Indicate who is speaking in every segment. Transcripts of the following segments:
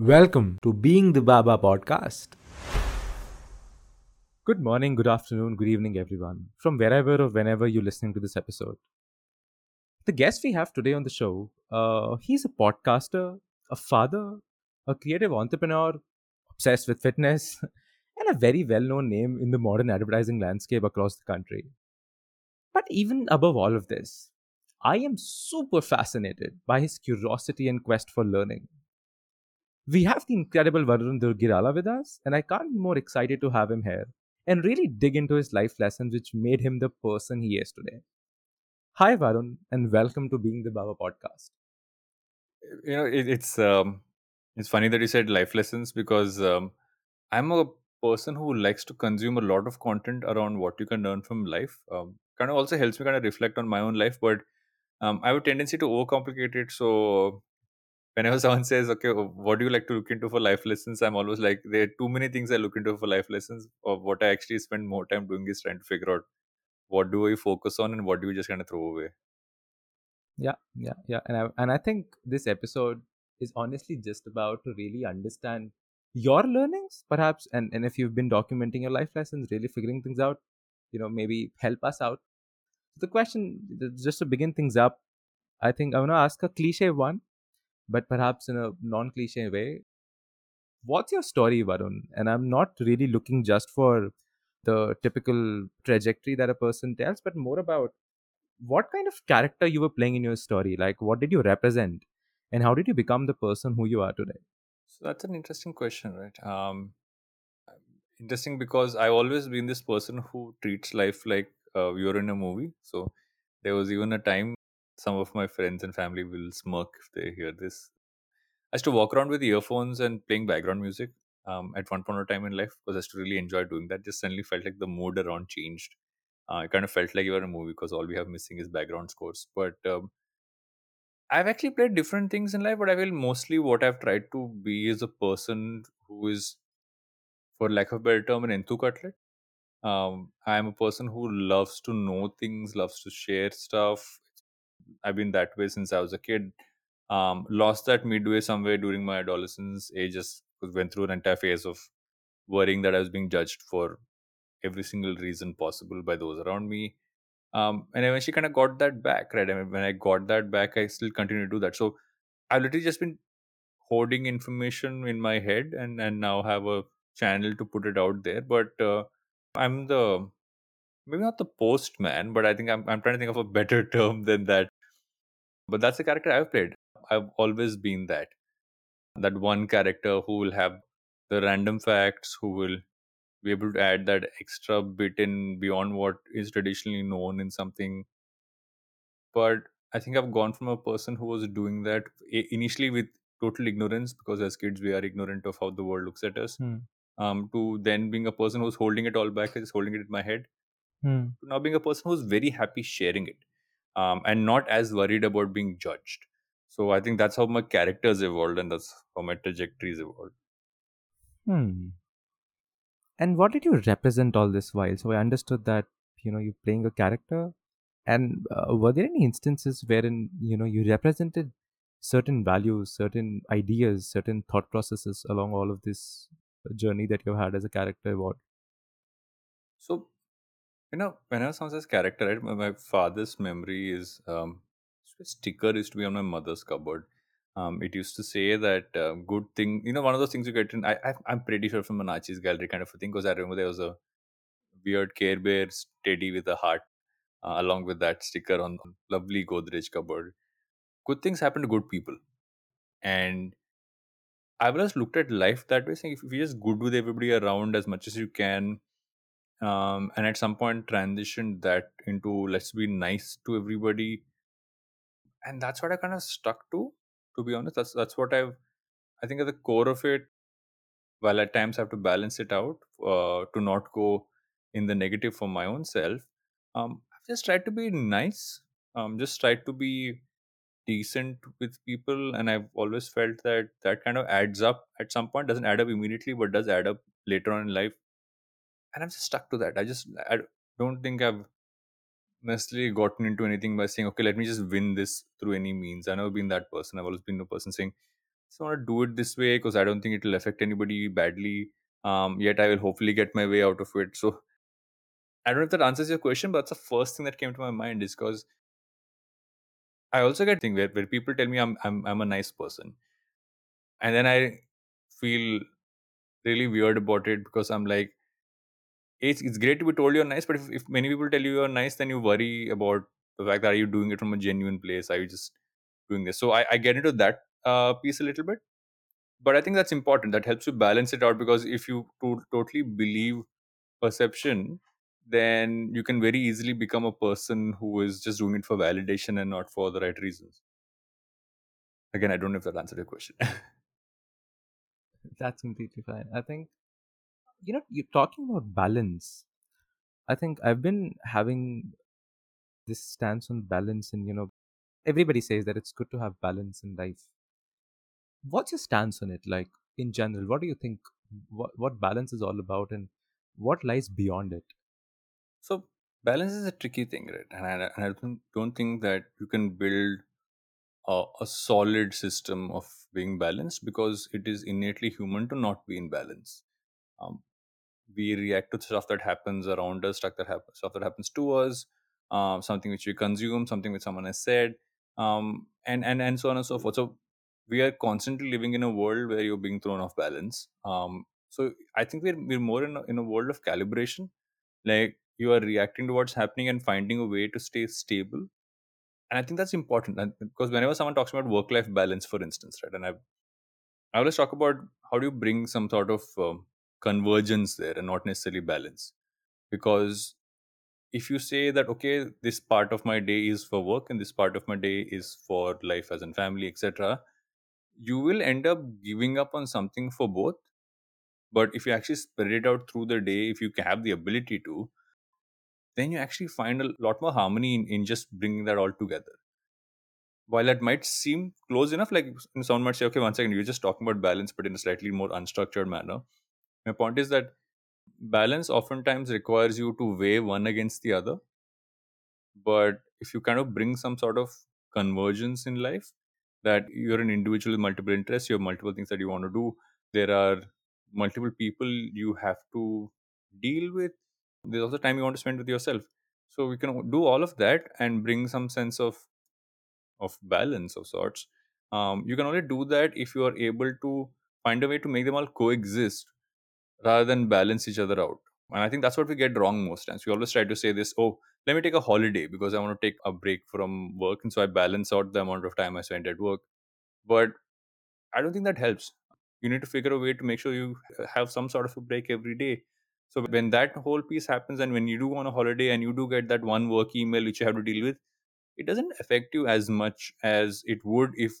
Speaker 1: Welcome to Being the Baba podcast. Good morning, good afternoon, good evening, everyone, from wherever or whenever you're listening to this episode. The guest we have today on the show, uh, he's a podcaster, a father, a creative entrepreneur, obsessed with fitness, and a very well known name in the modern advertising landscape across the country. But even above all of this, I am super fascinated by his curiosity and quest for learning. We have the incredible Varun Duggirala with us, and I can't be more excited to have him here and really dig into his life lessons which made him the person he is today. Hi, Varun, and welcome to Being the Baba podcast.
Speaker 2: you know it, it's um it's funny that you said life lessons because um, i'm a person who likes to consume a lot of content around what you can learn from life um, kind of also helps me kind of reflect on my own life but um, i have a tendency to overcomplicate it so whenever someone says okay what do you like to look into for life lessons i'm always like there are too many things i look into for life lessons or what i actually spend more time doing is trying to figure out what do i focus on and what do we just kind of throw away
Speaker 1: Yeah, yeah, yeah. And I, and I think this episode is honestly just about to really understand your learnings, perhaps, and, and if you've been documenting your life lessons, really figuring things out, you know, maybe help us out. The question, just to begin things up, I think I want to ask a cliche one, but perhaps in a non cliche way. What's your story, Varun? And I'm not really looking just for the typical trajectory that a person tells, but more about what kind of character you were playing in your story. Like, what did you represent? And how did you become the person who you are today?
Speaker 2: so that's an interesting question right um interesting because I've always been this person who treats life like uh, you're in a movie. So there was even a time some of my friends and family will smirk if they hear this. I used to walk around with earphones and playing background music um, at one point of time in life because I used to really enjoy doing that. Just suddenly felt like the mood around changed. Uh, it kind of felt like you were in a movie because all we have missing is background scores. But um, I've actually played different things in life, but I feel mostly what I've tried to be is a person who is, for lack of a better term, an enthou cutlet um, I'm a person who loves to know things, loves to share stuff. I've been that way since I was a kid. Um, lost that midway somewhere during my adolescence. I just went through an entire phase of worrying that I was being judged for every single reason possible by those around me. Um, and eventually kind of got that back, right? I mean, when I got that back, I still continue to do that. So I've literally just been hoarding information in my head and, and now have a channel to put it out there. But uh, I'm the maybe not the postman, but I think I'm I'm trying to think of a better term than that. But that's the character I've played. I've always been that. That one character who will have the random facts, who will be able to add that extra bit in beyond what is traditionally known in something. But I think I've gone from a person who was doing that initially with total ignorance, because as kids we are ignorant of how the world looks at us,
Speaker 1: Hmm.
Speaker 2: um, to then being a person who's holding it all back, is holding it in my head
Speaker 1: Hmm.
Speaker 2: to now being a person who's very happy sharing it um, and not as worried about being judged. So I think that's how my characters evolved and that's how my trajectories evolved.
Speaker 1: Hmm. And what did you represent all this while? So I understood that you know you're playing a character, and uh, were there any instances wherein you know you represented certain values, certain ideas, certain thought processes along all of this journey that you've had as a character evolved?
Speaker 2: So, you know, whenever someone says character, right, my, my father's memory is um, a sticker used to be on my mother's cupboard. Um, it used to say that uh, good thing, you know, one of those things you get in, I, I, I'm pretty sure from an Archies gallery kind of a thing, because I remember there was a weird Care Bear teddy with a heart uh, along with that sticker on lovely Godrej cupboard. Good things happen to good people. And I've just looked at life that way, saying if you're just good with everybody around as much as you can, um, and at some point transition that into let's be nice to everybody, and that's what I kind of stuck to. To be honest, that's that's what I've. I think at the core of it, while at times I have to balance it out uh, to not go in the negative for my own self. Um, I've just tried to be nice. Um, just tried to be decent with people and i've always felt that that kind of adds up at some point doesn't add up immediately but does add up later on in life and i'm just stuck to that i just i don't think i've necessarily gotten into anything by saying okay let me just win this through any means i've never been that person i've always been the person saying I want to do it this way because I don't think it will affect anybody badly. Um, yet I will hopefully get my way out of it. So I don't know if that answers your question, but that's the first thing that came to my mind is because I also get thing where, where people tell me I'm, I'm I'm a nice person, and then I feel really weird about it because I'm like, it's, it's great to be told you're nice, but if, if many people tell you you're nice, then you worry about the fact that are you doing it from a genuine place? Are you just doing this? So I, I get into that uh, piece a little bit, but I think that's important. That helps you balance it out because if you to- totally believe perception, then you can very easily become a person who is just doing it for validation and not for the right reasons. Again, I don't know if that answered your question.
Speaker 1: That's completely fine. I think, you know, you're talking about balance. I think I've been having this stance on balance, and, you know, everybody says that it's good to have balance in life. What's your stance on it? Like, in general, what do you think? What, what balance is all about, and what lies beyond it?
Speaker 2: so balance is a tricky thing, right? And I, and I don't, think that you can build a, a solid system of being balanced because it is innately human to not be in balance. Um, we react to stuff that happens around us, stuff that happens, stuff that happens to us, um, something which we consume, something which someone has said, um, and and and so on and so forth. So we are constantly living in a world where you're being thrown off balance. Um, so I think we're we're more in a, in a world of calibration, like you are reacting to what's happening and finding a way to stay stable. And I think that's important and because whenever someone talks about work life balance, for instance, right, and I I always talk about how do you bring some sort of um, convergence there and not necessarily balance. Because if you say that okay this part of my day is for work and this part of my day is for life as in family etc you will end up giving up on something for both. But if you actually spread it out through the day if you have the ability to then you actually find a lot more harmony in, in just bringing that all together. While that might seem close enough like someone might say okay one second you're just talking about balance but in a slightly more unstructured manner my point is that balance oftentimes requires you to weigh one against the other. But if you kind of bring some sort of convergence in life that you're an individual with multiple interests you have multiple things that you want to do there are multiple people you have to deal with there's also time you want to spend with yourself. So we can do all of that and bring some sense of of balance of sorts. Um, you can only do that if you are able to find a way to make them all coexist rather than balance each other out. And i think that's what we get wrong most times. We always try to say this oh let me take a holiday because i want to take a break from work. And so i balance out the amount of time i spend at work. But i don't think that helps. You need to figure a way to make sure you have some sort of a break every day. So when that whole piece happens and when you do on a holiday and you do get that one work email which you have to deal with it doesn't affect you as much as it would if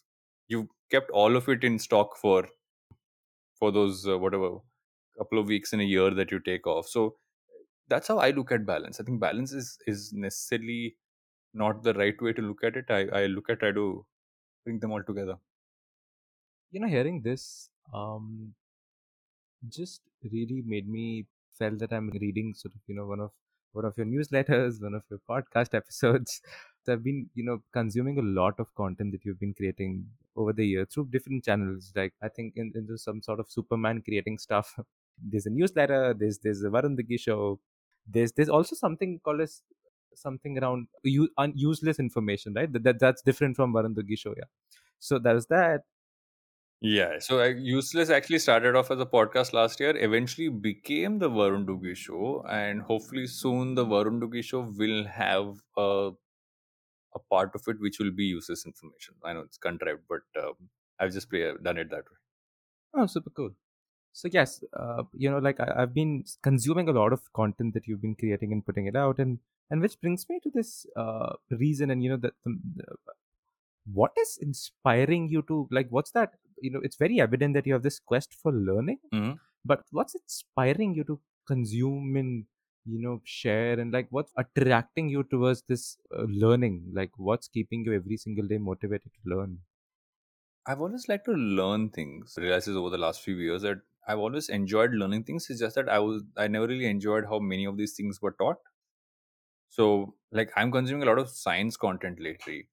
Speaker 2: you kept all of it in stock for for those uh, whatever couple of weeks in a year that you take off so that's how i look at balance i think balance is is necessarily not the right way to look at it i, I look at try to bring them all together
Speaker 1: You know, hearing this, um, just really made me felt that I'm reading sort of you know one of one of your newsletters, one of your podcast episodes. So I've been you know consuming a lot of content that you've been creating over the year through different channels. Like I think in, into some sort of Superman creating stuff. There's a newsletter. There's there's a Varun show. There's there's also something called as something around u- un- useless information, right? That, that that's different from Varun show. Yeah. So there's that.
Speaker 2: yeah so I, useless actually started off as a podcast last year eventually became the varun show and hopefully soon the varun show will have a a part of it which will be useless information i know it's contrived but um, i've just play, done it that way
Speaker 1: Oh, super cool. So yes, uh, you know, like I, I've been consuming a lot of content that you've been creating and putting it out, and and which brings me to this uh, reason, and you know that what is inspiring you to like what's that? You know, it's very evident that you have this quest for learning,
Speaker 2: Mhm.
Speaker 1: but what's inspiring you to consume and you know share and like what's attracting you towards this uh, learning? Like what's keeping you every single day motivated to learn?
Speaker 2: I've always liked to learn things. Realizes over the last few years that I've always enjoyed learning things. It's just that I was I never really enjoyed how many of these things were taught. So like I'm consuming a lot of science content lately,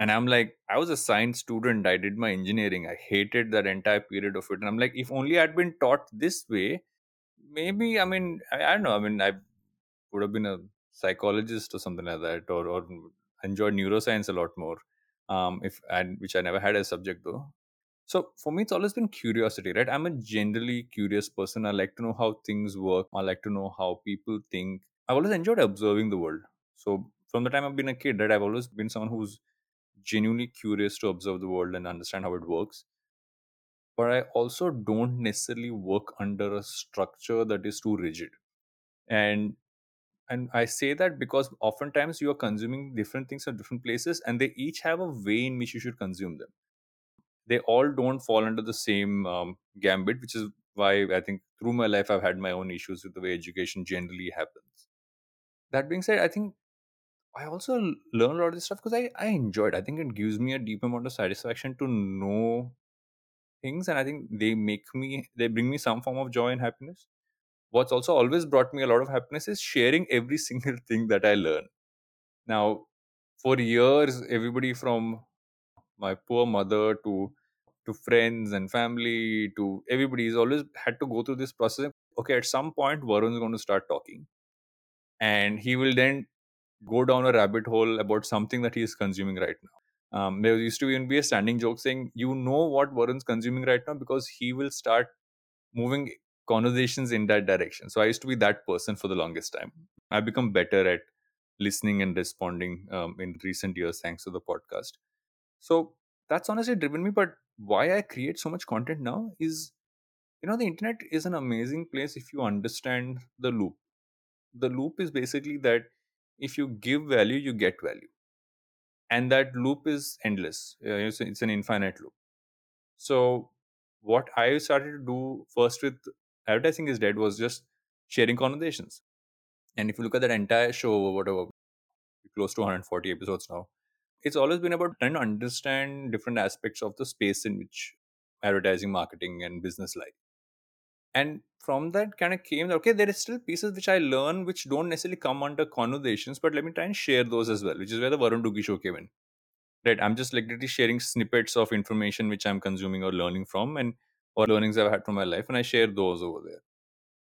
Speaker 2: And I'm like, I was a science student. I did my engineering. I hated that entire period of it. And I'm like, if only I'd been taught this way, maybe, I mean, I, I don't know. I mean, I would have been a psychologist or something like that, or, or enjoyed neuroscience a lot more. Um, if and which I never had as subject though. So for me, it's always been curiosity, right? I'm a generally curious person. I like to know how things work. I like to know how people think. I've always enjoyed observing the world. So from the time I've been a kid, right, I've always been someone who's genuinely curious to observe the world and understand how it works. But I also don't necessarily work under a structure that is too rigid. And and I say that because oftentimes you are consuming different things at different places and they each have a way in which you should consume them they all don't fall under the same um, gambit, which is why I think through my life I've had my own issues with the way education generally happens. That being said, I think I also learn a lot of this stuff because I, I enjoy it. I think it gives me a deep amount of satisfaction to know things, and I think they make me, they bring me some form of joy and happiness. What's also always brought me a lot of happiness is sharing every single thing that I learn. Now, for years, everybody from my poor mother to to friends and family to everybody he's always had to go through this process. Okay at some point varun's going to start talking and he will then go down a rabbit hole about something that he is consuming right now. Um, there used to even be a standing joke saying you know what varun's consuming right now? because he will start moving conversations in that direction. So i used to be that person for the longest time. I've become better at listening and responding um, in recent years thanks to the podcast. So that's honestly driven me. But why I create so much content now is, you know, the internet is an amazing place if you understand the loop. The loop is basically that if you give value, you get value. And that loop is endless. Uh, It's, an infinite loop. So what I started to do first with advertising is dead was just sharing conversations. And if you look at that entire show whatever, close to 140 episodes now, it's always been about trying to understand different aspects of the space in which advertising, marketing, and business lie. And from that kind of came, that okay, there is still pieces which I learn which don't necessarily come under conversations, but let me try and share those as well, which is where the Varun Dugi show came in. Right, I'm just like literally sharing snippets of information which I'm consuming or learning from, and or learnings I've had from my life, and I share those over there.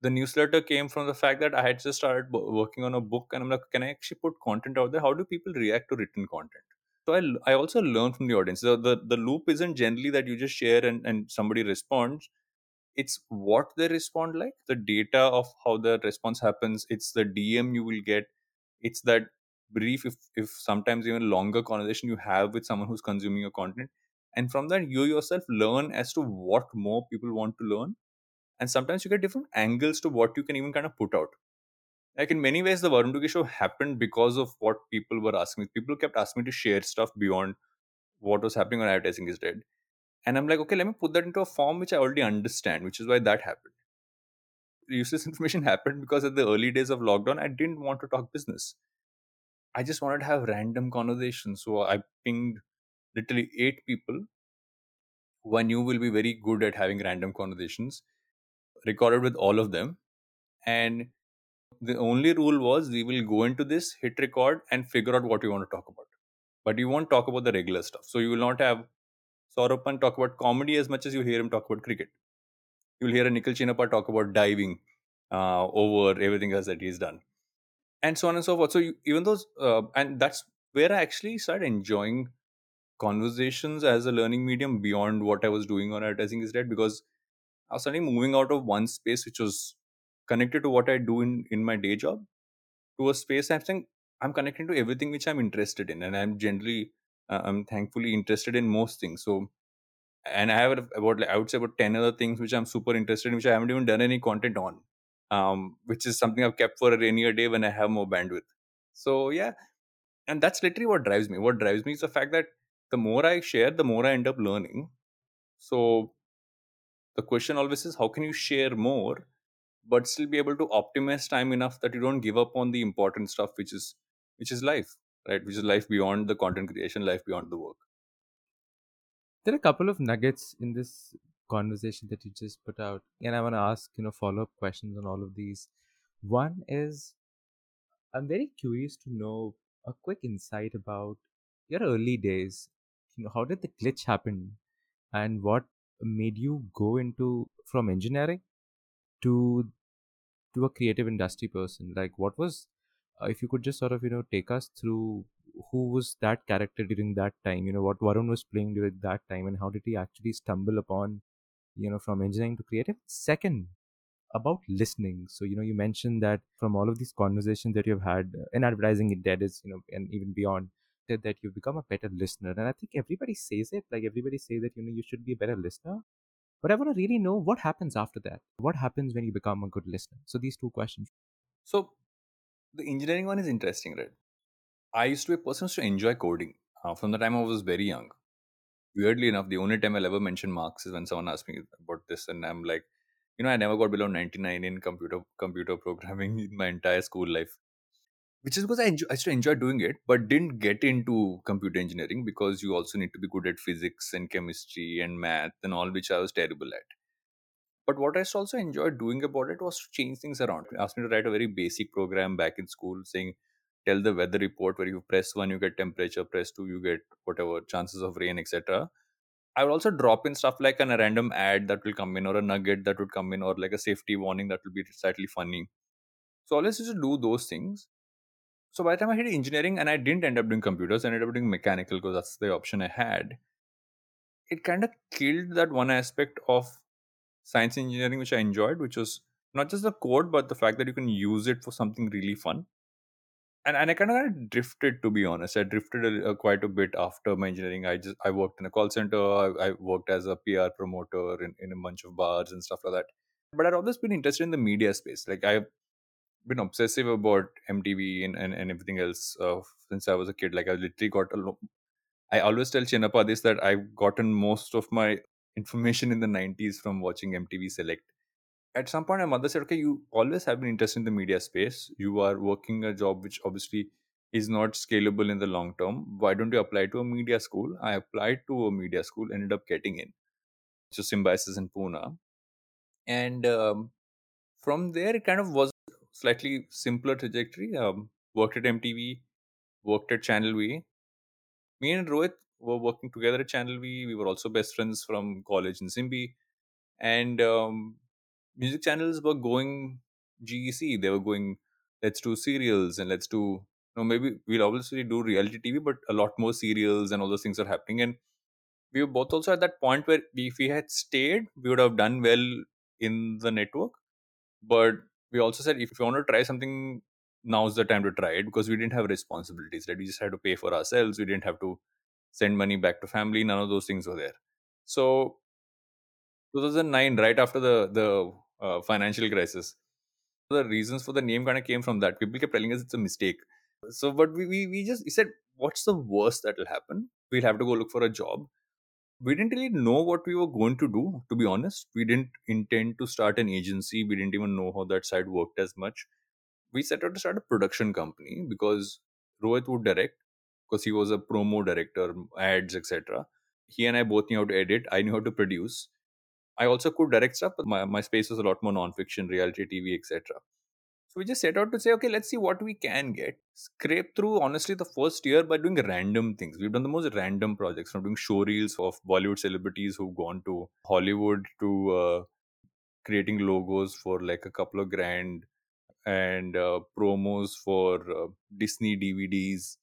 Speaker 2: The newsletter came from the fact that I had just started working on a book, and I'm like, can I actually put content out there? How do people react to written content? So I, I also learn from the audience. The, the the loop isn't generally that you just share and, and somebody responds. It's what they respond like the data of how the response happens. It's the dm you will get. It's that brief if if sometimes even longer conversation you have with someone who's consuming your content. And from that you yourself learn as to what more people want to learn. And sometimes you get different angles to what you can even kind of put out like in many ways the varun Dugi show happened because of what people were asking me. People kept asking me to share stuff beyond what was happening on advertising is dead. And i'm like okay let me put that into a form which i already understand which is why that happened. Useless information happened because at the early days of lockdown i didn't want to talk business. I just wanted to have random conversations. So i pinged literally eight people who i knew will be very good at having random conversations recorded with all of them and the only rule was we will go into this, hit record, and figure out what you want to talk about. But you won't talk about the regular stuff. So you will not have Sorabh Pant talk about comedy as much as you hear him talk about cricket. You'll hear a Nikhil Chinapa talk about diving uh, over everything else that he's done, and so on and so forth. So you, even those, uh, and that's where I actually started enjoying conversations as a learning medium beyond what I was doing on advertising is dead because I was suddenly moving out of one space which was connected to what I do in, in my day job to a space I'm saying I'm connecting to everything which I'm interested in, and I'm generally uh, I'm thankfully interested in most things. So, and I have about I would say about ten other things which I'm super interested in, which I haven't even done any content on, um, which is something I've kept for a rainier day when I have more bandwidth. So yeah, and that's literally what drives me. What drives me is the fact that the more I share, the more I end up learning. So the question always is, how can you share more? But still be able to optimize time enough that you don't give up on the important stuff which is which is life right? Which is life beyond the content creation life beyond the work.
Speaker 1: There are a couple of nuggets in this conversation that you just put out, and I want to ask, you know, follow up questions on all of these. One is, I'm very curious to know a quick insight about your early days, you know, how did the glitch happen, and what made you go into from engineering to to a creative industry person? Like, what was, uh, if you could just sort of you know take us through who was that character during that time? You know, what Varun was playing during that time, and how did he actually stumble upon, you know, from engineering to creative? Second, about listening. So, you know, you mentioned that from all of these conversations that you've had uh, in advertising, it is, you know, and even beyond, that, that you've become a better listener. And I think everybody says it, like everybody says that, you know, you should be a better listener. But I want to really know what happens after that. What happens when you become a good listener? So these two questions.
Speaker 2: So the engineering one is interesting, right? I used to be a person who enjoy coding uh, from the time I was very young. Weirdly enough, the only time I'll ever mention marks is when someone asks me about this, and I'm like, you know, I never got below 99 in computer computer programming in my entire school life. Which is because I, enjoy, I to enjoy doing it, but didn't get into computer engineering because you also need to be good at physics and chemistry and math and all, which I was terrible at. But what I also enjoyed doing about it was to change things around. They asked me to write a very basic program back in school saying, tell the weather report where you press one, you get temperature, press two, you get whatever chances of rain, etc. I would also drop in stuff like an, a random ad that will come in, or a nugget that would come in, or like a safety warning that will be slightly funny. So always used to do those things. So by the time I hit engineering, and I didn't end up doing computers, I ended up doing mechanical because that's the option I had. It kind of killed that one aspect of science engineering which I enjoyed, which was not just the code, but the fact that you can use it for something really fun. And, and I kind of drifted, to be honest. I drifted a, a, quite a bit after my engineering. I just I worked in a call center. I, I worked as a PR promoter in, in a bunch of bars and stuff like that. But I'd always been interested in the media space. Like I've been obsessive about MTV and, and, and everything else uh, since I was a kid. Like I literally got a I always tell Chinapa this that I've gotten most of my information in the 90s from watching MTV Select. At some point, my mother said, Okay, you always have been interested in the media space. You are working a job which obviously is not scalable in the long term. Why don't you apply to a media school? I applied to a media school, ended up getting in, was Symbiosis in Pune. And um, from there, it kind of was slightly simpler trajectory. Um, worked at MTV, worked at Channel V. Me and Rohit were working together at Channel V. We were also best friends from college in Symbi. And um, music channels were going GEC. They were going, let's do serials and let's do, you know, maybe we'll obviously do reality TV, but a lot more serials and all those things are happening. And we were both also at that point where if we had stayed, we would have done well in the network. But we also said if you want to try something, now's the time to try it because we didn't have responsibilities, right? We just had to pay for ourselves. We didn't have to send money back to family. None of those things were there. So 2009, right after the the uh, financial crisis, the reasons for the name kind of came from that. People kept telling us it's a mistake. So, but we we, we just said, what's the worst that will happen? We'll have to go look for a job. We didn't really know what we were going to do. To be honest, we didn't intend to start an agency. We didn't even know how that side worked as much. We set out to start a production company because Rohit would direct because he was a promo director, ads, etc. He and I both knew how to edit. I knew how to produce I also could direct stuff, but my, my space was a lot more non-fiction, reality TV, etc. So we just set out to say, okay, let's see what we can get. Scrape through, honestly, the first year by doing random things. We've done the most random projects, from doing show reels of Bollywood celebrities who've gone to Hollywood to uh, creating logos for like a couple of grand and uh, promos for uh, Disney DVDs.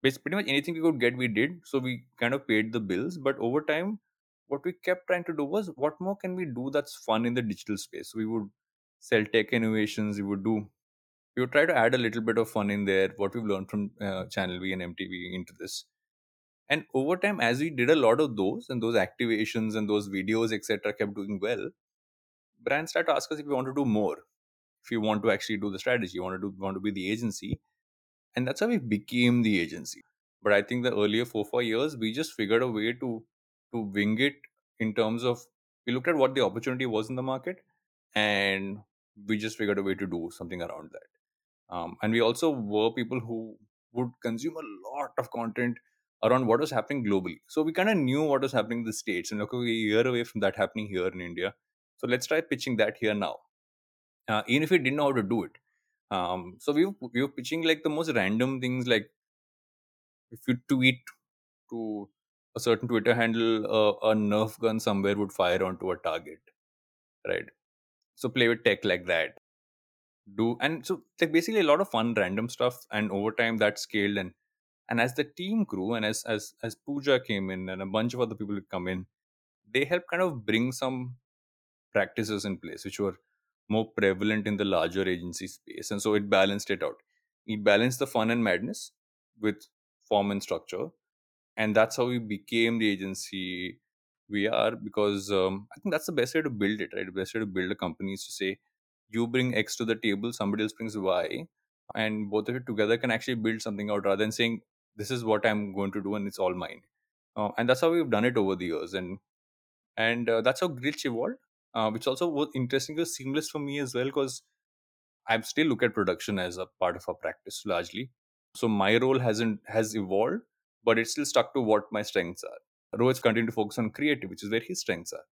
Speaker 2: Basically, pretty much anything we could get, we did. So we kind of paid the bills. But over time, what we kept trying to do was what more can we do that's fun in the digital space we would sell tech innovations we would do. We would try to add a little bit of fun in there what we've learned from uh, channel v and mtv into this. And over time as we did a lot of those and those activations and those videos etc kept doing well brands start to ask us if we want to do more if you want to actually do the strategy you want to do want to be the agency. And that's how we became the agency. But i think the earlier four four years we just figured a way to to wing it in terms of we looked at what the opportunity was in the market and we just figured a way to do something around that. Um, and we also were people who would consume a lot of content around what was happening globally. So we kind of knew what was happening in the states and look we're a year away from that happening here in india. So let's try pitching that here now. Uh, even if we didn't know how to do it. Um, so we we were pitching like the most random things like if you tweet to a certain Twitter handle, uh, a Nerf gun somewhere would fire onto a target, right? So play with tech like that. Do and so like basically a lot of fun random stuff, and over time that scaled and and as the team grew and as as as Pooja came in and a bunch of other people come in, they helped kind of bring some practices in place which were more prevalent in the larger agency space, and so it balanced it out. It balanced the fun and madness with form and structure, and that's how we became the agency we are because um, I think that's the best way to build it, right? The best way to build a company is to say you bring X to the table, somebody else brings Y, and both of it together can actually build something out rather than saying this is what I'm going to do and it's all mine. Uh, and that's how we've done it over the years, and and uh, that's how Glitch evolved, uh, which also was interesting, was seamless for me as well because I still look at production as a part of our practice largely. So my role hasn't has evolved, but it's still stuck to what my strengths are. Rohit's continued to focus on creative, which is where his strengths are.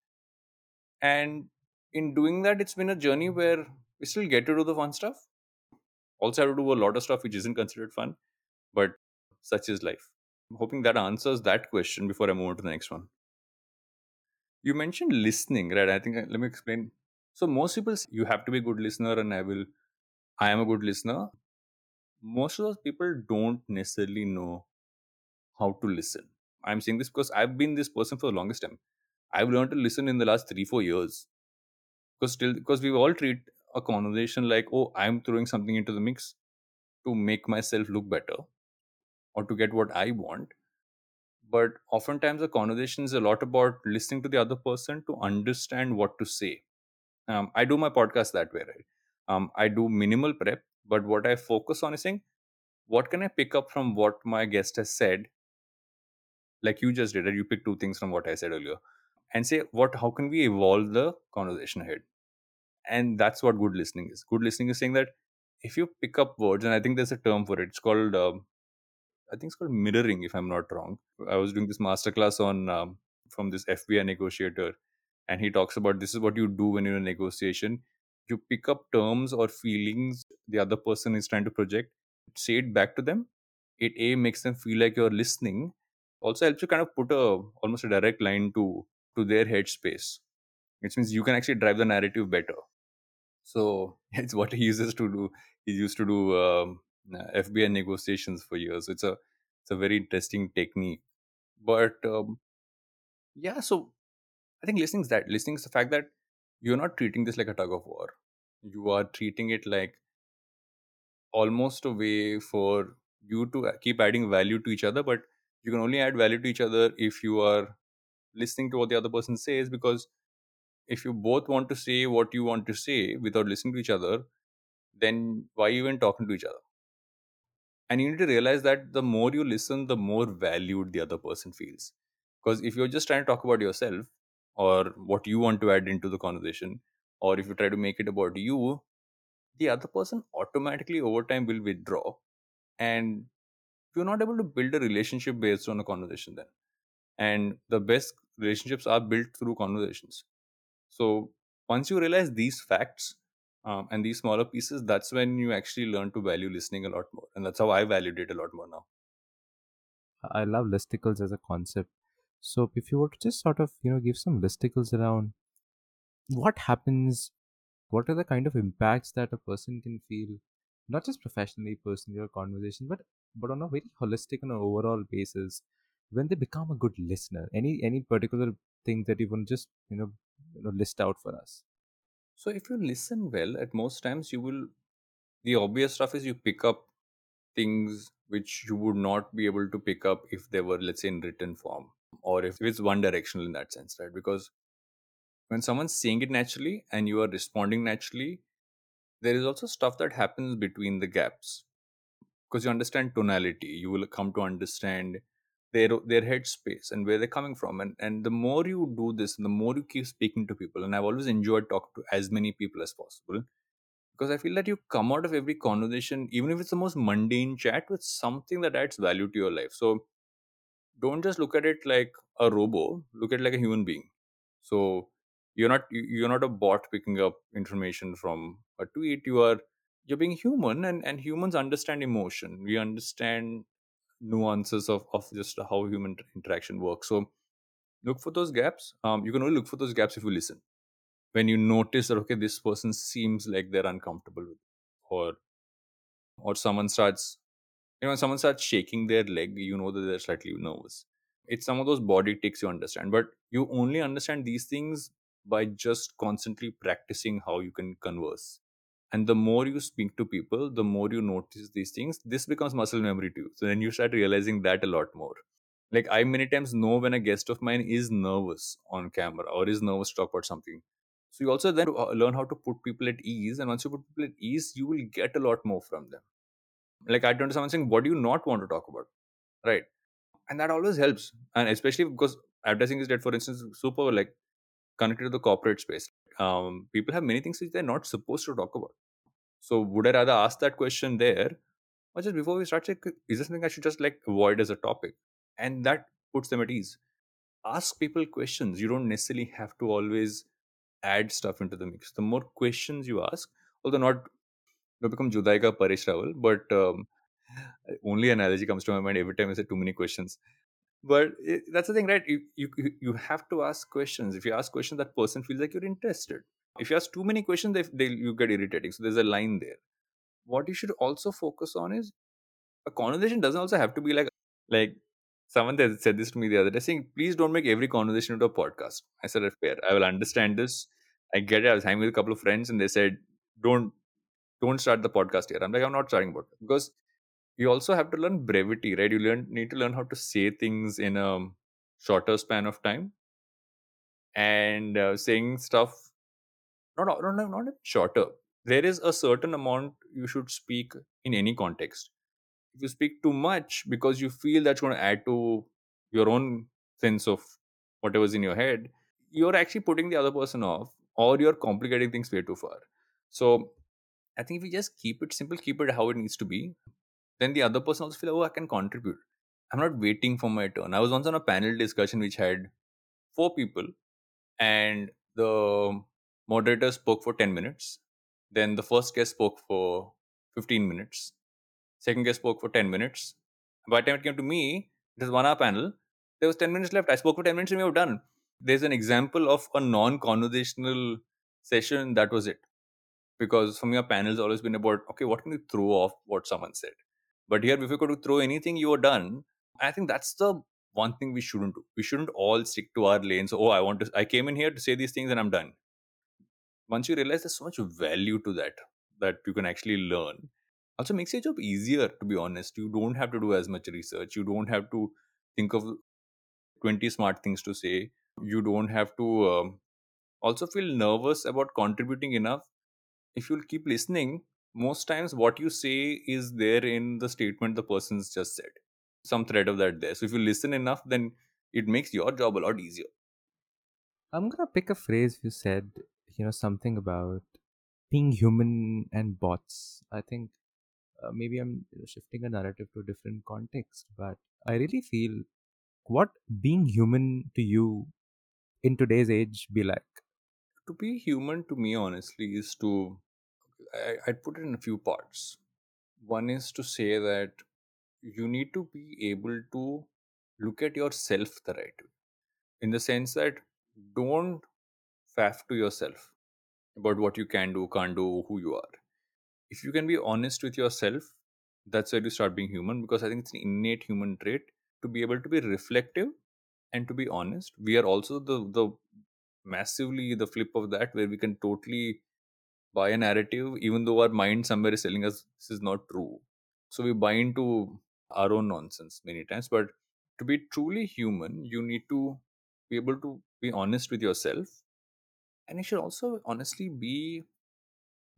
Speaker 2: And in doing that, it's been a journey where we still get to do the fun stuff. Also have to do a lot of stuff which isn't considered fun, but such is life. I'm hoping that answers that question before I move on to the next one. You mentioned listening, right? I think uh, let me explain. So most people say you have to be a good listener, and I will. I am a good listener. Most of those people don't necessarily know how to listen. I'm saying this because I've been this person for the longest time. I've learned to listen in the last three, four years. Because still, because we all treat a conversation like, oh, I'm throwing something into the mix to make myself look better or to get what I want. But oftentimes, the conversation is a lot about listening to the other person to understand what to say. Um, I do my podcast that way, right? Um, I do minimal prep, but what I focus on is saying, what can I pick up from what my guest has said like you just did right? you pick two things from what i said earlier and say what how can we evolve the conversation ahead? And that's what good listening is. Good listening is saying that if you pick up words and i think there's a term for it it's called um, i think it's called mirroring if i'm not wrong. I was doing this masterclass on um, from this fbi negotiator and he talks about this is what you do when you're in a negotiation. You pick up terms or feelings the other person is trying to project say it back to them. It a makes them feel like you're listening also helps you kind of put a almost a direct line to to their headspace which means you can actually drive the narrative better. So it's what he uses to do he used to do um, fbi negotiations for years. It's a it's a very interesting technique. But um, yeah so i think listening is that listening is the fact that you're not treating this like a tug of war. You are treating it like almost a way for you to keep adding value to each other but you can only add value to each other if you are listening to what the other person says because if you both want to say what you want to say without listening to each other then why even talking to each other? And you need to realize that the more you listen the more valued the other person feels. Because if you're just trying to talk about yourself or what you want to add into the conversation or if you try to make it about you the other person automatically over time will withdraw and you're not able to build a relationship based on a conversation then. And the best relationships are built through conversations. So once you realize these facts um, and these smaller pieces that's when you actually learn to value listening a lot more. And that's how i value it a lot more now.
Speaker 1: I love listicles as a concept. So if you were to just sort of, you know, give some listicles around what happens, what are the kind of impacts that a person can feel, not just professionally, personally, or conversation, but but on a very holistic and overall basis when they become a good listener. Any any particular thing that you want just you know, you know list out for us?
Speaker 2: so if you listen well at most times you will the obvious stuff is you pick up things which you would not be able to pick up if they were let's say in written form or if it's one directional in that sense right because when someone's saying it naturally and you are responding naturally there is also stuff that happens between the gaps because you understand tonality you will come to understand their their headspace and where they're coming from and and the more you do this the more you keep speaking to people and i've always enjoyed talking to as many people as possible because I feel that you come out of every conversation, even if it's the most mundane chat, with something that adds value to your life. So don't just look at it like a robo. Look at it like a human being. So you're not you- you're not a bot picking up information from a tweet. You are you're being human, and and humans understand emotion. We understand nuances of, of just how human interaction works. So look for those gaps. Um, you can only look for those gaps if you listen. When you notice that okay this person seems like they're uncomfortable with or or someone starts you know when someone starts shaking their leg you know that they're slightly nervous. It's some of those body tics you understand but you only understand these things by just constantly practicing how you can converse and the more you speak to people the more you notice these things this becomes muscle memory to you so then you start realizing that a lot more. Like i many times know when a guest of mine is nervous on camera or is nervous to talk about something. So you also then uh, learn how to put people at ease and once you put people at ease you will get a lot more from them. Like i to someone saying what do you not want to talk about? Right. And that always helps. And especially because advertising is dead for instance super like connected to the corporate space um, people have many things which they're not supposed to talk about. So would i rather ask that question there or just before we start say is this something i should just like avoid as a topic? And that puts them at ease. Ask people questions. You don't necessarily have to always add stuff into the mix. The more questions you ask although not to become Judai ka but um, only analogy comes to my mind every time I say too many questions. But it, that's the thing, right? You, you you have to ask questions. If you ask questions, that person feels like you're interested. If you ask too many questions, they, they you get irritating. So there's a line there. What you should also focus on is a conversation doesn't also have to be like like someone that said this to me the other day, saying, "Please don't make every conversation into a podcast." I said, "Fair. I will understand this. I get it." I was hanging with a couple of friends, and they said, "Don't don't start the podcast here. I'm like, I'm not starting about it. because you also have to learn brevity, right? You learn need to learn how to say things in a shorter span of time and uh, saying stuff not not not, shorter. There is a certain amount you should speak in any context. If you speak too much because you feel that's going to add to your own sense of whatever's in your head, you're actually putting the other person off or you're complicating things way too far. So I think if we just keep it simple, keep it how it needs to be, then the other person also feel, oh, I can contribute. I'm not waiting for my turn. I was once on a panel discussion which had four people, and the moderator spoke for 10 minutes. Then the first guest spoke for 15 minutes. Second guest spoke for 10 minutes. By the time it came to me, it was one hour panel. There was 10 minutes left. I spoke for 10 minutes and we were done. There's an example of a non conversational session. That was it because for me, a panel's always been about okay, what can you throw off what someone said? But here, if you could throw anything, you are done. I think that's the one thing we shouldn't do. We shouldn't all stick to our lanes. Oh, I want to. I came in here to say these things, and I'm done. Once you realize there's so much value to that that you can actually learn, also makes your job easier. To be honest, you don't have to do as much research. You don't have to think of 20 smart things to say. You don't have to um, also feel nervous about contributing enough if you'll keep listening, most times what you say is there in the statement the person's just said. Some thread of that there. So if you listen enough, then it makes your job a lot easier.
Speaker 1: I'm gonna pick a phrase you said, you know, something about being human and bots. I think uh, maybe I'm shifting a narrative to a different context, but I really feel what being human to you in today's age be like.
Speaker 2: To be human, to me, honestly, is to I, I'd put it in a few parts. One is to say that you need to be able to look at yourself the right way, in the sense that don't faff to yourself about what you can do, can't do, who you are. If you can be honest with yourself, that's where you start being human because I think it's an innate human trait to be able to be reflective and to be honest. We are also the the massively the flip of that where we can totally buy a narrative even though our mind somewhere is telling us this is not true. So we buy into our own nonsense many times but to be truly human you need to be able to be honest with yourself and you should also honestly be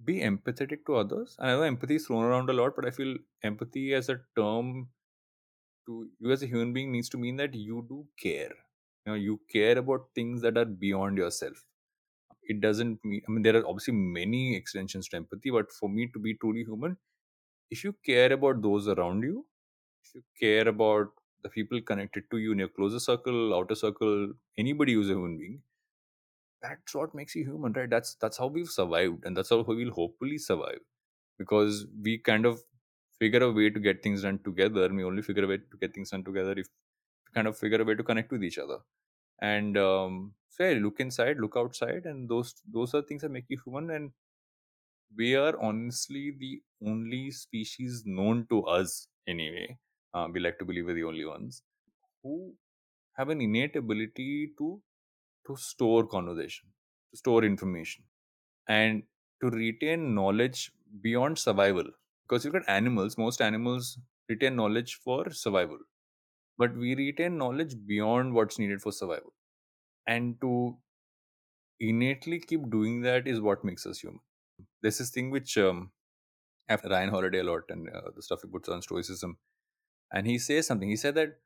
Speaker 2: be empathetic to others. And i know empathy is thrown around a lot but i feel empathy as a term to you as a human being needs to mean that you do care. You know you care about things that are beyond yourself it doesn't mean i mean there are obviously many extensions to empathy but for me to be truly human if you care about those around you if you care about the people connected to you in your closer circle outer circle anybody who's a human being that's what makes you human right that's that's how we've survived and that's how we'll hopefully survive because we kind of figure a way to get things done together. We only figure a way to get things done together if we kind of figure a way to connect with each other. And um, so yeah, look inside, look outside, and those those are things that make you human. And we are honestly the only species known to us anyway. Uh, we like to believe we're the only ones who have an innate ability to to store conversation, to store information, and to retain knowledge beyond survival. Because you've got animals, most animals retain knowledge for survival, but we retain knowledge beyond what's needed for survival. And to innately keep doing that is what makes us human. There's this thing which um, Ryan Holiday a lot and uh, the stuff he puts on stoicism, and he says something. He said that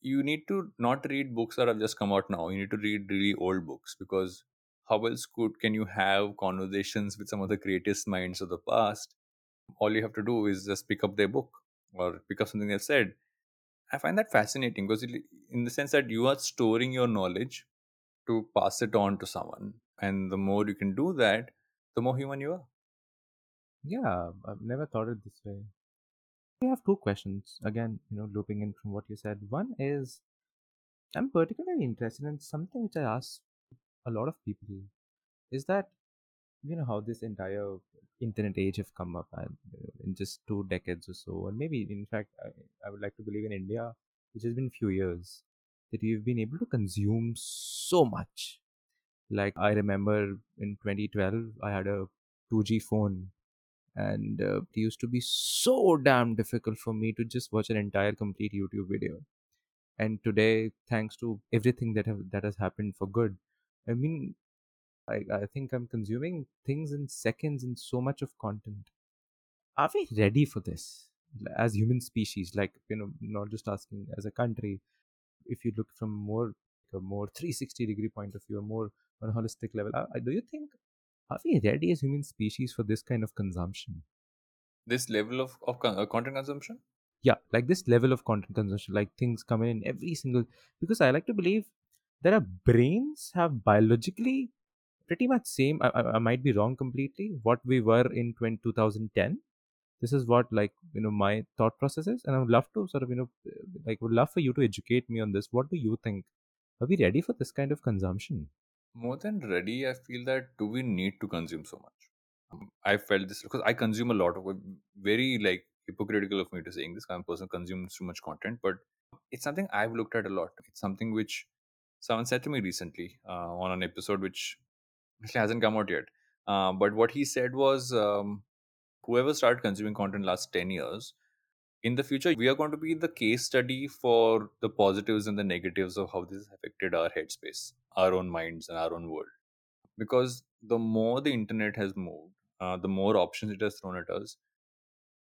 Speaker 2: you need to not read books that have just come out now. You need to read really old books because how else could can you have conversations with some of the greatest minds of the past? All you have to do is just pick up their book or pick up something they've said. I find that fascinating because, it, in the sense that you are storing your knowledge to pass it on to someone, and the more you can do that, the more human you are.
Speaker 1: Yeah, I've never thought it this way. We have two questions. Again, you know, looping in from what you said. One is I'm particularly interested in something which I ask a lot of people is that you know how this entire internet age have come up and uh, in just two decades or so, and maybe in fact I, I would like to believe in India, which has been few years, that we've been able to consume so much. Like I remember in 2012, I had a 2G phone and uh, it used to be so damn difficult for me to just watch an entire complete youtube video and today thanks to everything that have that has happened for good i mean i, I think i'm consuming things in seconds and so much of content are we ready for this as human species like you know not just asking as a country if you look from more a more 360 degree point of view a more on a holistic level uh, do you think are we ready as human species for this kind of consumption?
Speaker 2: This level of, of con- uh, content consumption?
Speaker 1: Yeah, like this level of content consumption, like things coming in every single. Because I like to believe that our brains have biologically pretty much same. I, I, might be wrong completely. What we were in 20, 2010. This is what like you know my thought process is, and I would love to sort of you know like would love for you to educate me on this. What do you think? Are we ready for this kind of consumption?
Speaker 2: more than ready i feel that do we need to consume so much um, i felt this because i consume a lot of very like hypocritical of me to saying this kind of person consumes too much content but it's something i've looked at a lot it's something which someone said to me recently uh, on an episode which actually hasn't come out yet. Uh, but what he said was um, whoever started consuming content last 10 years in the future we are going to be the case study for the positives and the negatives of how this has affected our headspace our own minds and our own world. Because the more the internet has moved uh, the more options it has thrown at us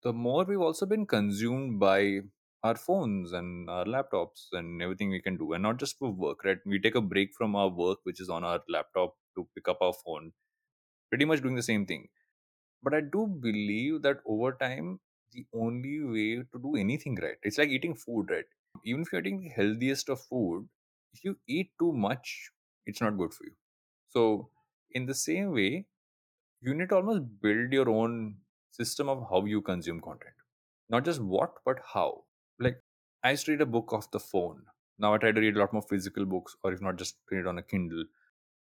Speaker 2: the more we've also been consumed by our phones and our laptops and everything we can do and not just for work right? We take a break from our work which is on our laptop to pick up our phone pretty much doing the same thing. But i do believe that over time the only way to do anything right it's like eating food right? Even if you're eating the healthiest of food if you eat too much it's not good for you. So in the same way you need to almost build your own system of how you consume content. Not just what but how like i used to read a book off the phone now i try to read a lot more physical books or if not just read on a kindle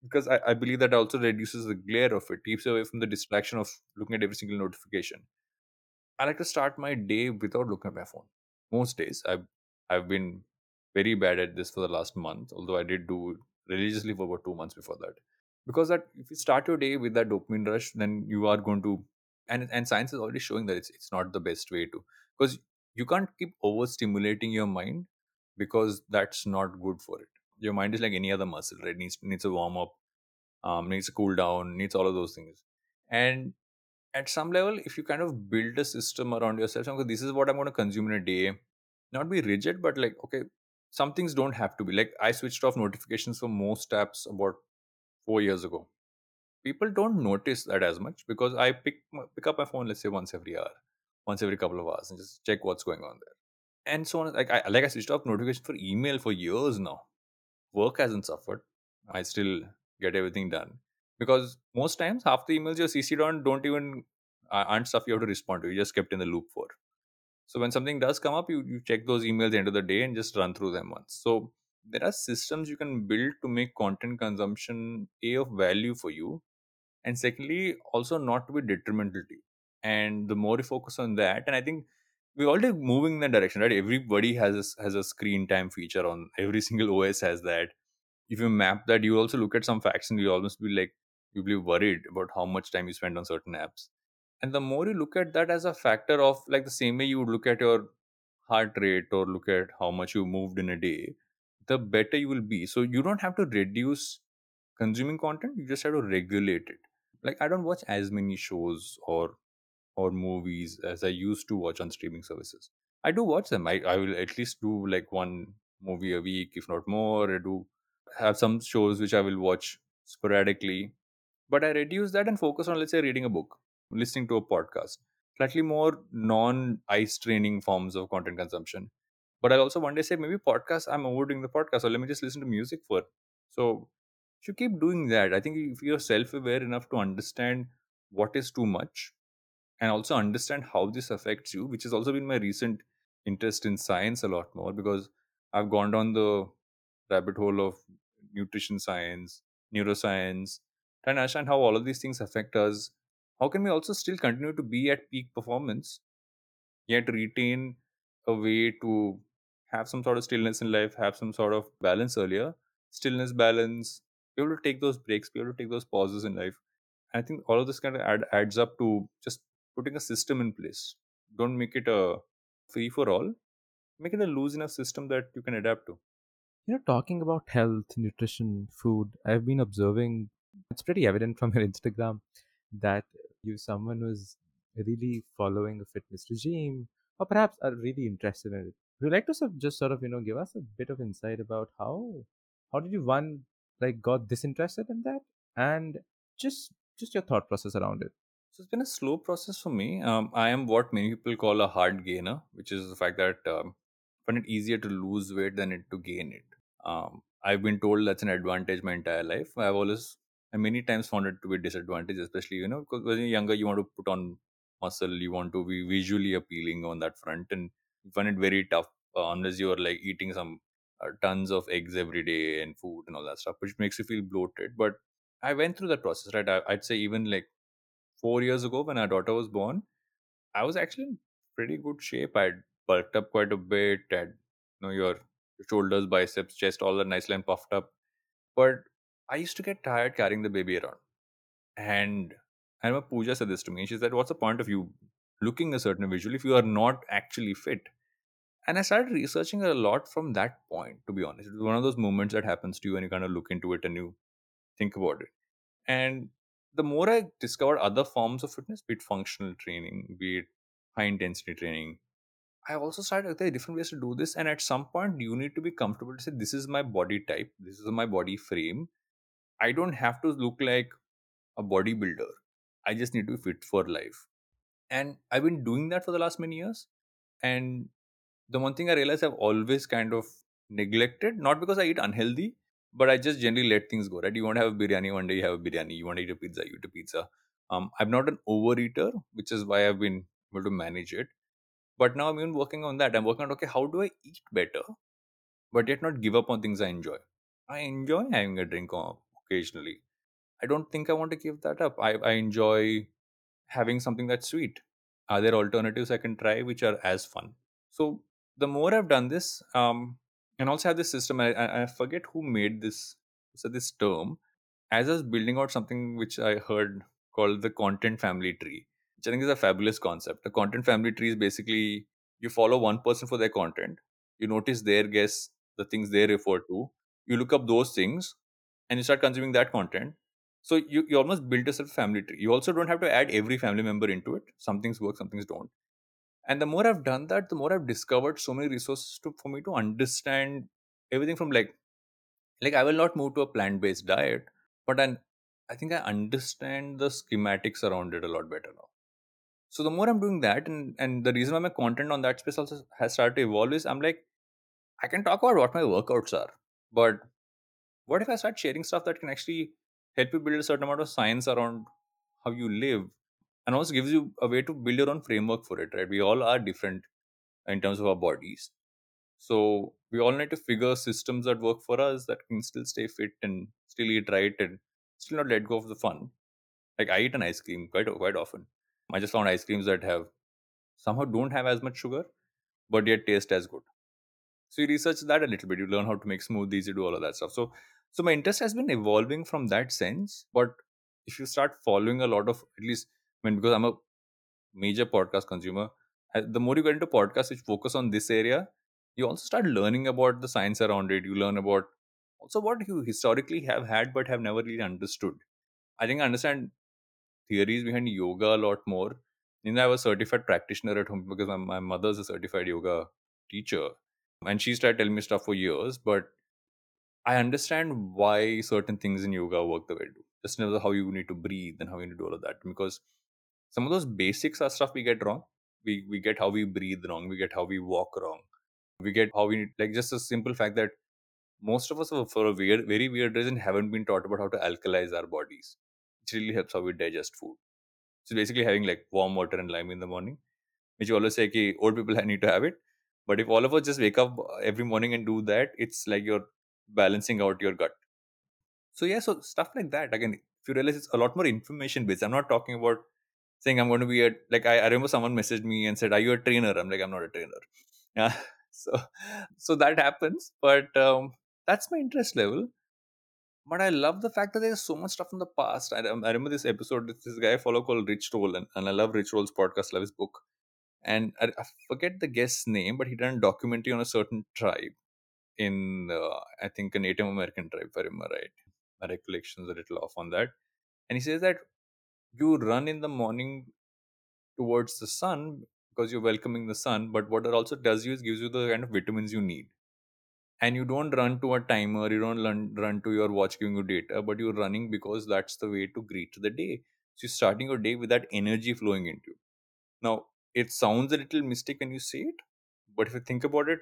Speaker 2: because I, I believe that also reduces the glare of it keeps away from the distraction of looking at every single notification I like to start my day without looking at my phone. Most days, I've I've been very bad at this for the last month. Although I did do religiously for about two months before that. Because that if you start your day with that dopamine rush, then you are going to, and and science is already showing that it's it's not the best way to, because you can't keep overstimulating your mind, because that's not good for it. Your mind is like any other muscle, right? needs needs a warm up, um, needs a cool down, needs all of those things, and at some level if you kind of build a system around yourself okay this is what i'm going to consume in a day not be rigid but like okay some things don't have to be like i switched off notifications for most apps about four years ago people don't notice that as much because i pick pick up my phone let's say once every hour once every couple of hours and just check what's going on there. And so on like i like i switched off notification for email for years now. Work hasn't suffered. I still get everything done. Because most times half the emails you're cc'd on don't even uh, aren't stuff you have to respond to you just kept in the loop for. So when something does come up, you, you check those emails at the end of the day and just run through them once. So there are systems you can build to make content consumption a of value for you, and secondly, also not to be detrimental to you. And the more you focus on that, and I think we're already moving in that direction, right? Everybody has a, has a screen time feature on every single OS has that. If you map that, you also look at some facts and you almost be like, you'll be worried about how much time you spend on certain apps and the more you look at that as a factor of like the same way you would look at your heart rate or look at how much you moved in a day the better you will be so you don't have to reduce consuming content you just have to regulate it like i don't watch as many shows or or movies as i used to watch on streaming services i do watch them i, I will at least do like one movie a week if not more i do have some shows which i will watch sporadically but I reduce that and focus on, let's say, reading a book, listening to a podcast, slightly more non ice training forms of content consumption. But I also one day say, maybe podcast, I'm overdoing the podcast, so let me just listen to music for. So you keep doing that, I think if you're self aware enough to understand what is too much and also understand how this affects you, which has also been my recent interest in science a lot more because I've gone down the rabbit hole of nutrition science, neuroscience, trying to understand how all of these things affect us. How can we also still continue to be at peak performance, yet retain a way to have some sort of stillness in life, have some sort of balance earlier? Stillness, balance, be able to take those breaks, be able to take those pauses in life. I think all of this kind of add, adds up to just putting a system in place. Don't make it a free for all. Make it a loose enough system that you can adapt to.
Speaker 1: You know, talking about health, nutrition, food, I've been observing it's pretty evident from your Instagram that you someone who's really following a fitness regime or perhaps are really interested in it. Would you like to just sort of, you know, give us a bit of insight about how how did you one like got disinterested in that and just just your thought process around it?
Speaker 2: So it's been a slow process for me. Um, I am what many people call a hard gainer, which is the fact that um, I find it easier to lose weight than it to gain it. Um, I've been told that's an advantage my entire life. I've always I many times found it to be a disadvantage, especially you know because when you're younger, you want to put on muscle, you want to be visually appealing on that front, and you find it very tough uh, unless you are like eating some uh, tons of eggs every day and food and all that stuff, which makes you feel bloated. But I went through that process, right? I, I'd say even like four years ago when our daughter was born, I was actually in pretty good shape. I'd bulked up quite a bit. I had, you know your shoulders, biceps, chest, all that nicely and puffed up. But I used to get tired carrying the baby around. And I remember Pooja said this to me. She said, What's the point of you looking a certain visual if you are not actually fit? And I started researching a lot from that point, to be honest. It was one of those moments that happens to you and you kind of look into it and you think about it. And the more I discovered other forms of fitness, be it functional training, be it high intensity training, I also started there are different ways to do this. And at some point, you need to be comfortable to say, This is my body type, this is my body frame I don't have to look like a bodybuilder. I just need to be fit for life. And I've been doing that for the last many years. And the one thing I realized I've always kind of neglected, not because I eat unhealthy, but I just generally let things go, right? You want to have a biryani, one day you have a biryani. You want to eat a pizza, you eat a pizza. Um, I'm not an overeater, which is why I've been able to manage it. But now I'm even working on that. I'm working on, okay, how do I eat better, but yet not give up on things I enjoy? I enjoy having a drink occasionally. I don't think I want to give that up. I, I enjoy having something that's sweet. Are there alternatives I can try which are as fun? So the more I've done this, um, and also have this system, I, I forget who made this so this term. As I was building out something which I heard called the content family tree, which I think is a fabulous concept. The content family tree is basically you follow one person for their content, you notice their guests, the things they refer to, you look up those things, and you start consuming that content so you, you almost build yourself a family tree you also don't have to add every family member into it some things work some things don't and the more i've done that the more i've discovered so many resources to, for me to understand everything from like like i will not move to a plant-based diet but then i think i understand the schematics around it a lot better now. So the more i'm doing that and and the reason why my content on that space also has started to evolve is i'm like i can talk about what my workouts are but what if I start sharing stuff that can actually help you build a certain amount of science around how you live and also gives you a way to build your own framework for it, right? We all are different. in terms of our bodies. So we all need to figure systems that work for us that can still stay fit and still eat right and still not let go of the fun. Like I eat an ice cream quite quite often. I just found ice creams that have somehow don't have as much sugar, but yet taste as good. So you research that a little bit. You learn how to make smoothies. You do all of that stuff. So so my interest has been evolving from that sense. But if you start following a lot of at least mean because I'm a major podcast consumer, uh, the more you get into podcasts which focus on this area, you also start learning about the science around it. You learn about also what you historically have had but have never really understood. I think I understand theories behind yoga a lot more. You know, I was a certified practitioner at home because my, my mother's a certified yoga teacher. And she started telling me stuff for years, but I understand why certain things in yoga work the way they do. Just know how you need to breathe and how you need to do all of that. Because some of those basics are stuff we get wrong. We we get how we breathe wrong. We get how we walk wrong. We get how we need like just a simple fact that most of us for a weird, very weird reason haven't been taught about how to alkalize our bodies. It really helps how we digest food. So basically having like warm water and lime in the morning, which you always say ki old people need to have it. But if all of us just wake up uh, every morning and do that, it's like you're balancing out your gut. So yeah, so stuff like that. Again, if you realize it's a lot more information based. I'm not talking about saying I'm going to be a like I, I remember someone messaged me and said, Are you a trainer? I'm like, I'm not a trainer. Yeah. So so that happens. But um that's my interest level. But I love the fact that there's so much stuff in the past. I, I remember this episode, this guy I follow called Rich Roll, and, and I love Rich Roll's podcast, love his book. And I, I forget the guest's name, but he done a documentary on a certain tribe in, uh, I think, a Native American tribe, if I remember right. My recollections a little off on that. And he says that you run in the morning towards the sun because you're welcoming the sun, but what it also does you is gives you the kind of vitamins you need. And you don't run to a timer you don't run, run to your watch giving you data but you're running because that's the way to greet the day. So you're starting your day with that energy flowing into you. Now it sounds a little mystic when you say it but if you think about it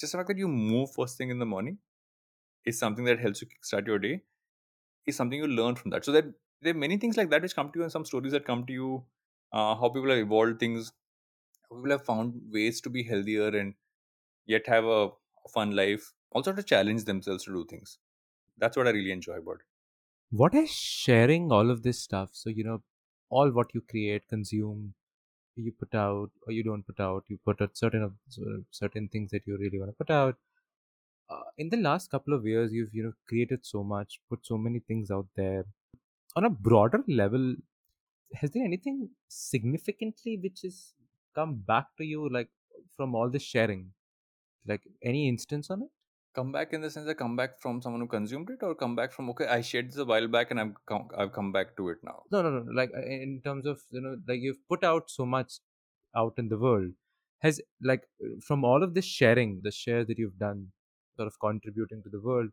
Speaker 2: just the fact that you move first thing in the morning is something that helps you start your day is something you learn from that. So that there are many things like that which come to you and some stories that come to you uh, how people have evolved things how people have found ways to be healthier and yet have a fun life, also to challenge themselves to do things. That's what I really enjoy about it.
Speaker 1: What is sharing all of this stuff? So, you know, all what you create, consume, you put out or you don't put out, you put out certain of certain things that you really want to put out. Uh, in the last couple of years, you've you know created so much, put so many things out there. On a broader level, has there anything significantly which has come back to you, like from all this sharing? Like any instance on it?
Speaker 2: Come back in the sense that come back from someone who consumed it, or come back from okay, I shared this a while back and I've come, I've come back to it now.
Speaker 1: No, no, no. Like uh, in terms of you know, like you've put out so much out in the world. Has like from all of this sharing, the share that you've done, sort of contributing to the world,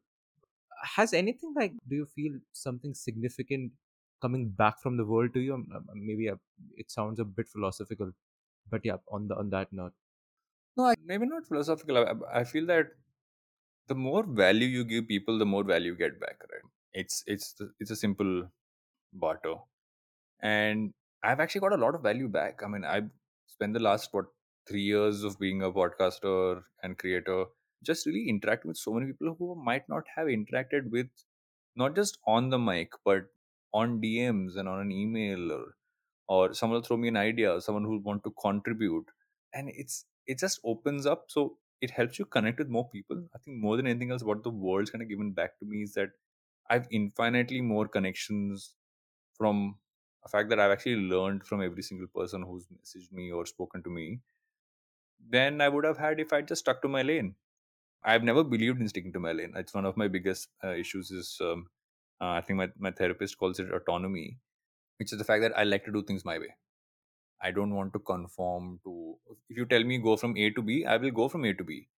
Speaker 1: has anything like do you feel something significant coming back from the world to you? Um, um, maybe a, it sounds a bit philosophical, but yeah, on the on that note.
Speaker 2: No, I, maybe not philosophical. I, I feel that the more value you give people, the more value you get back. Right? It's it's it's a simple barter, and I've actually got a lot of value back. I mean, I spent the last what three years of being a podcaster and creator, just really interacting with so many people who might not have interacted with, not just on the mic, but on DMs and on an email or or someone will throw me an idea, someone who want to contribute, and it's it just opens up. So it helps you connect with more people. I think more than anything else what the world's kind of given back to me is that i've infinitely more connections from a fact that i've actually learned from every single person who's messaged me or spoken to me than i would have had if i just stuck to my lane i've never believed in sticking to my lane it's one of my biggest uh, issues is um, uh, i think my, my therapist calls it autonomy which is the fact that i like to do things my way I don't want to conform to. If you tell me go from A to B, I will go from A to B.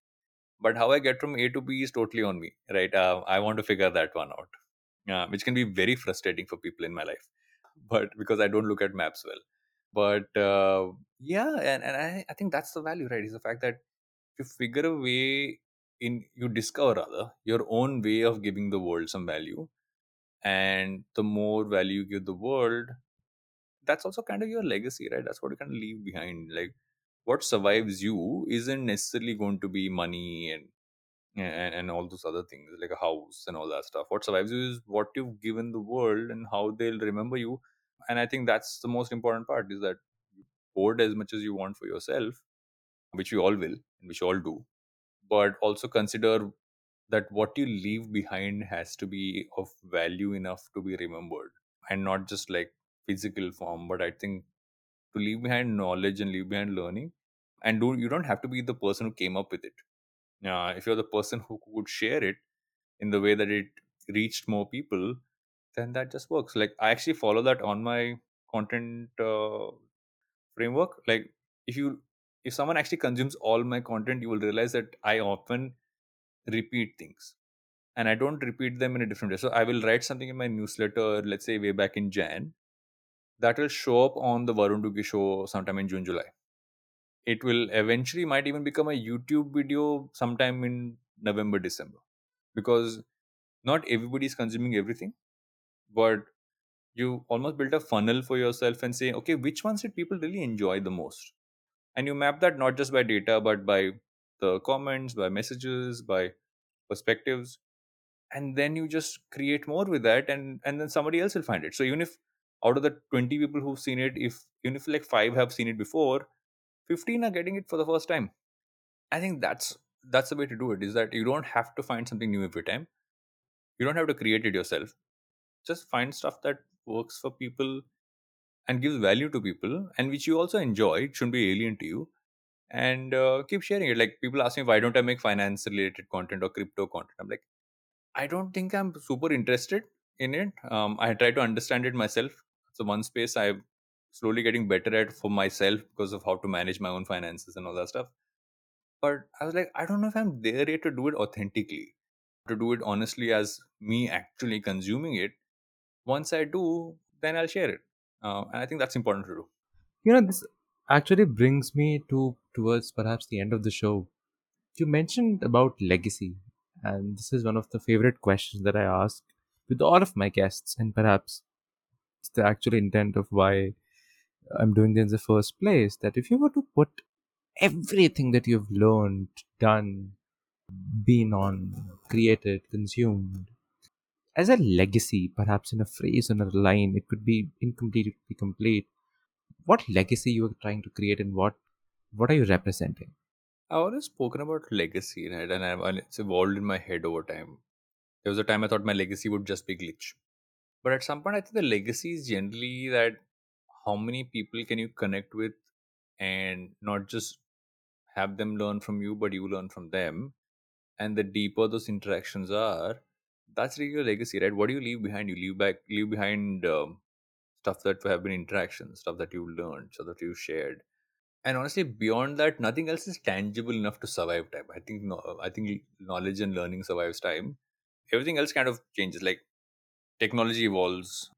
Speaker 2: But how I get from A to B is totally on me, right? Uh, I want to figure that one out, uh, which can be very frustrating for people in my life, but because I don't look at maps well. But uh, yeah, and, and I, I think that's the value, right? Is the fact that if you figure a way in, you discover rather your own way of giving the world some value, and the more value you give the world, that's also kind of your legacy, right? That's what you kind of leave behind. Like what survives you isn't necessarily going to be money and and, and all those other things like a house and all that stuff what survives you is what you've given the world and how they'll remember you and i think that's the most important part is that you hoard as much as you want for yourself which we all will and which all do but also consider that what you leave behind has to be of value enough to be remembered and not just like physical form. But i think to leave behind knowledge and leave behind learning and do you don't have to be the person who came up with it. Uh, if you're the person who could share it in the way that it reached more people then that just works. Like i actually follow that on my content uh, framework. Like if you if someone actually consumes all my content you will realize that i often repeat things and i don't repeat them in a different way. So i will write something in my newsletter let's say way back in jan that will show up on the varun Duggi show sometime in june july. It will eventually might even become a youtube video sometime in november december because not everybody is consuming everything but you almost build a funnel for yourself and say okay which ones did people really enjoy the most and you map that not just by data but by the comments by messages by perspectives. And then you just create more with that and and then somebody else will find it. So even if out of the 20 people who've seen it if even if like 5 have seen it before 15 are getting it for the first time. I think that's that's the way to do it is that you don't have to find something new every time. You don't have to create it yourself. Just find stuff that works for people and gives value to people and which you also enjoy it shouldn't be alien to you. And uh, keep sharing it. Like people ask me why don't i make finance related content or crypto content? I'm like i don't think i'm super interested in it. Um, i try to understand it myself. So one space. I'm slowly getting better at for myself because of how to manage my own finances and all that stuff. But i was like i don't know if i'm there yet to do it authentically to do it honestly as me actually consuming it. Once i do then i'll share it uh, and i think that's important to do
Speaker 1: You know, this actually brings me to towards perhaps the end of the show. You mentioned about legacy, and this is one of the favorite questions that I ask with all of my guests, and perhaps it's the actual intent of why I'm doing this in the first place. That if you were to put everything that you've learned, done, been on, created, consumed, as a legacy, perhaps in a phrase or a line, it could be incomplete, it could be complete. What legacy you are trying to create, and what what are you representing?
Speaker 2: i've always spoken about legacy right and I've, and it's evolved in my head over time there was a time i thought my legacy would just be glitch but at some point i think the legacy is generally that how many people can you connect with and not just have them learn from you but you learn from them and the deeper those interactions are that's really your legacy right? What do you leave behind? You leave back leave behind um, stuff that have been interactions stuff that you learned stuff that you shared. And honestly beyond that nothing else is tangible enough to survive time. I think no, i think knowledge and learning survives time. Everything else kind of changes like technology evolves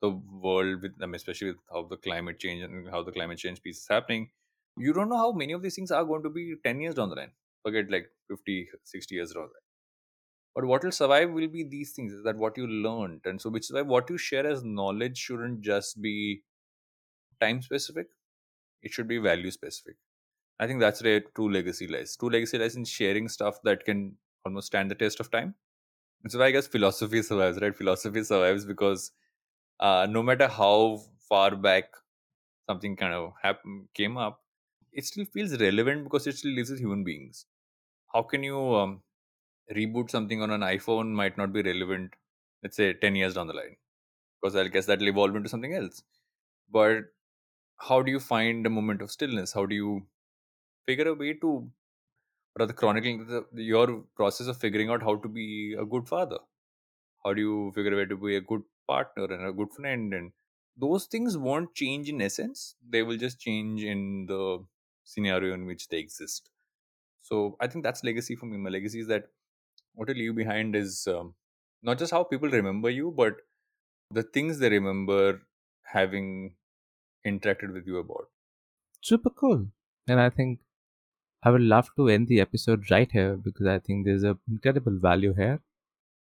Speaker 2: the world with them especially with how the climate change and how the climate change piece is happening. You don't know how many of these things are going to be 10 years down the line. Forget like 50 60 years down the line but what will survive will be these things is that what you learned. And so which is why what you share as knowledge shouldn't just be time specific. It should be value specific. I think that's where true legacy lies. True legacy lies in sharing stuff that can almost stand the test of time. That's why i guess philosophy survives right? Philosophy survives because uh, no matter how far back something kind of happen, came up it still feels relevant because it still lives with human beings. How can you um, reboot something on an iphone might not be relevant let's say 10 years down the line because i guess that'll evolve into something else. But how do you find a moment of stillness? How do you figure a way to rather chronicling the, your process of figuring out how to be a good father? How do you figure a way to be a good partner and a good friend? And those things won't change in essence. They will just change in the scenario in which they exist. So i think that's legacy for me. My legacy is that what you leave behind is um, not just how people remember you but the things they remember having interacted with you about
Speaker 1: Super cool. And I think I would love to end the episode right here because I think there's a incredible value here.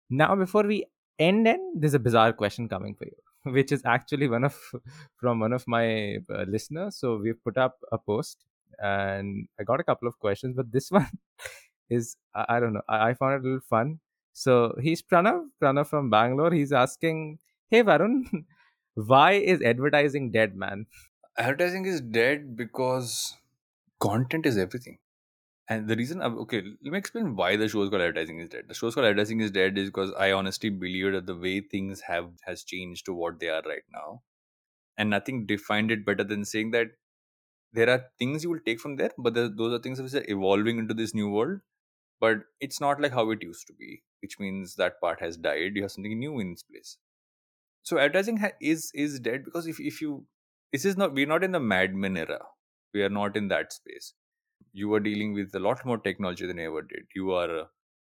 Speaker 1: Now, before we end, end there's a bizarre question coming for you, which is actually one of from one of my uh, listeners. So we've put up a post and I got a couple of questions, but this one is I, don't know. I, found it a little fun. So he's Pranav, Pranav from Bangalore. He's asking, "Hey Varun, why is advertising dead, man?"
Speaker 2: Advertising is dead because content is everything. And the reason, I'm, okay, let me explain why the show is called advertising is dead. The show is called advertising is dead is because I honestly believe that the way things have has changed to what they are right now, and nothing defined it better than saying that there are things you will take from there, but those are things which are evolving into this new world. But it's not like how it used to be, which means that part has died. You have something new in its place. So advertising ha- is is dead because if if you this is not we're not in the Mad Men era. We are not in that space. You are dealing with a lot more technology than you ever did. You are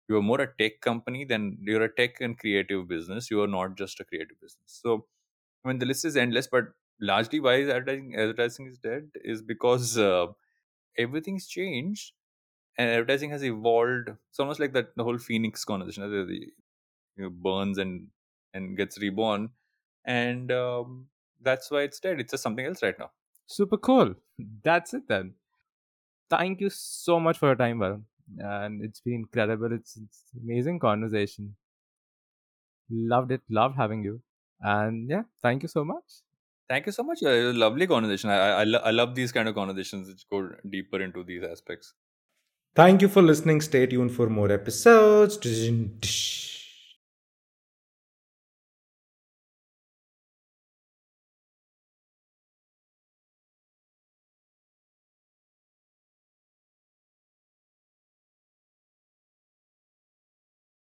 Speaker 2: you are more a tech company than you're a tech and creative business. You are not just a creative business. So I mean the list is endless, but largely why is advertising advertising is dead is because uh, everything's changed and advertising has evolved. It's almost like that the whole phoenix conversation, the, the, you know, burns and and gets reborn, and um, that's why it's dead. It's just something else right now.
Speaker 1: Super cool. That's it then. Thank you so much for your time, Varun. And it's been incredible. It's, it's amazing conversation. Loved it. Loved having you. And yeah, thank you so much.
Speaker 2: Thank you so much. Lovely conversation. I I, I love these kind of conversations which go deeper into these aspects.
Speaker 3: Thank you for listening. Stay tuned for more episodes.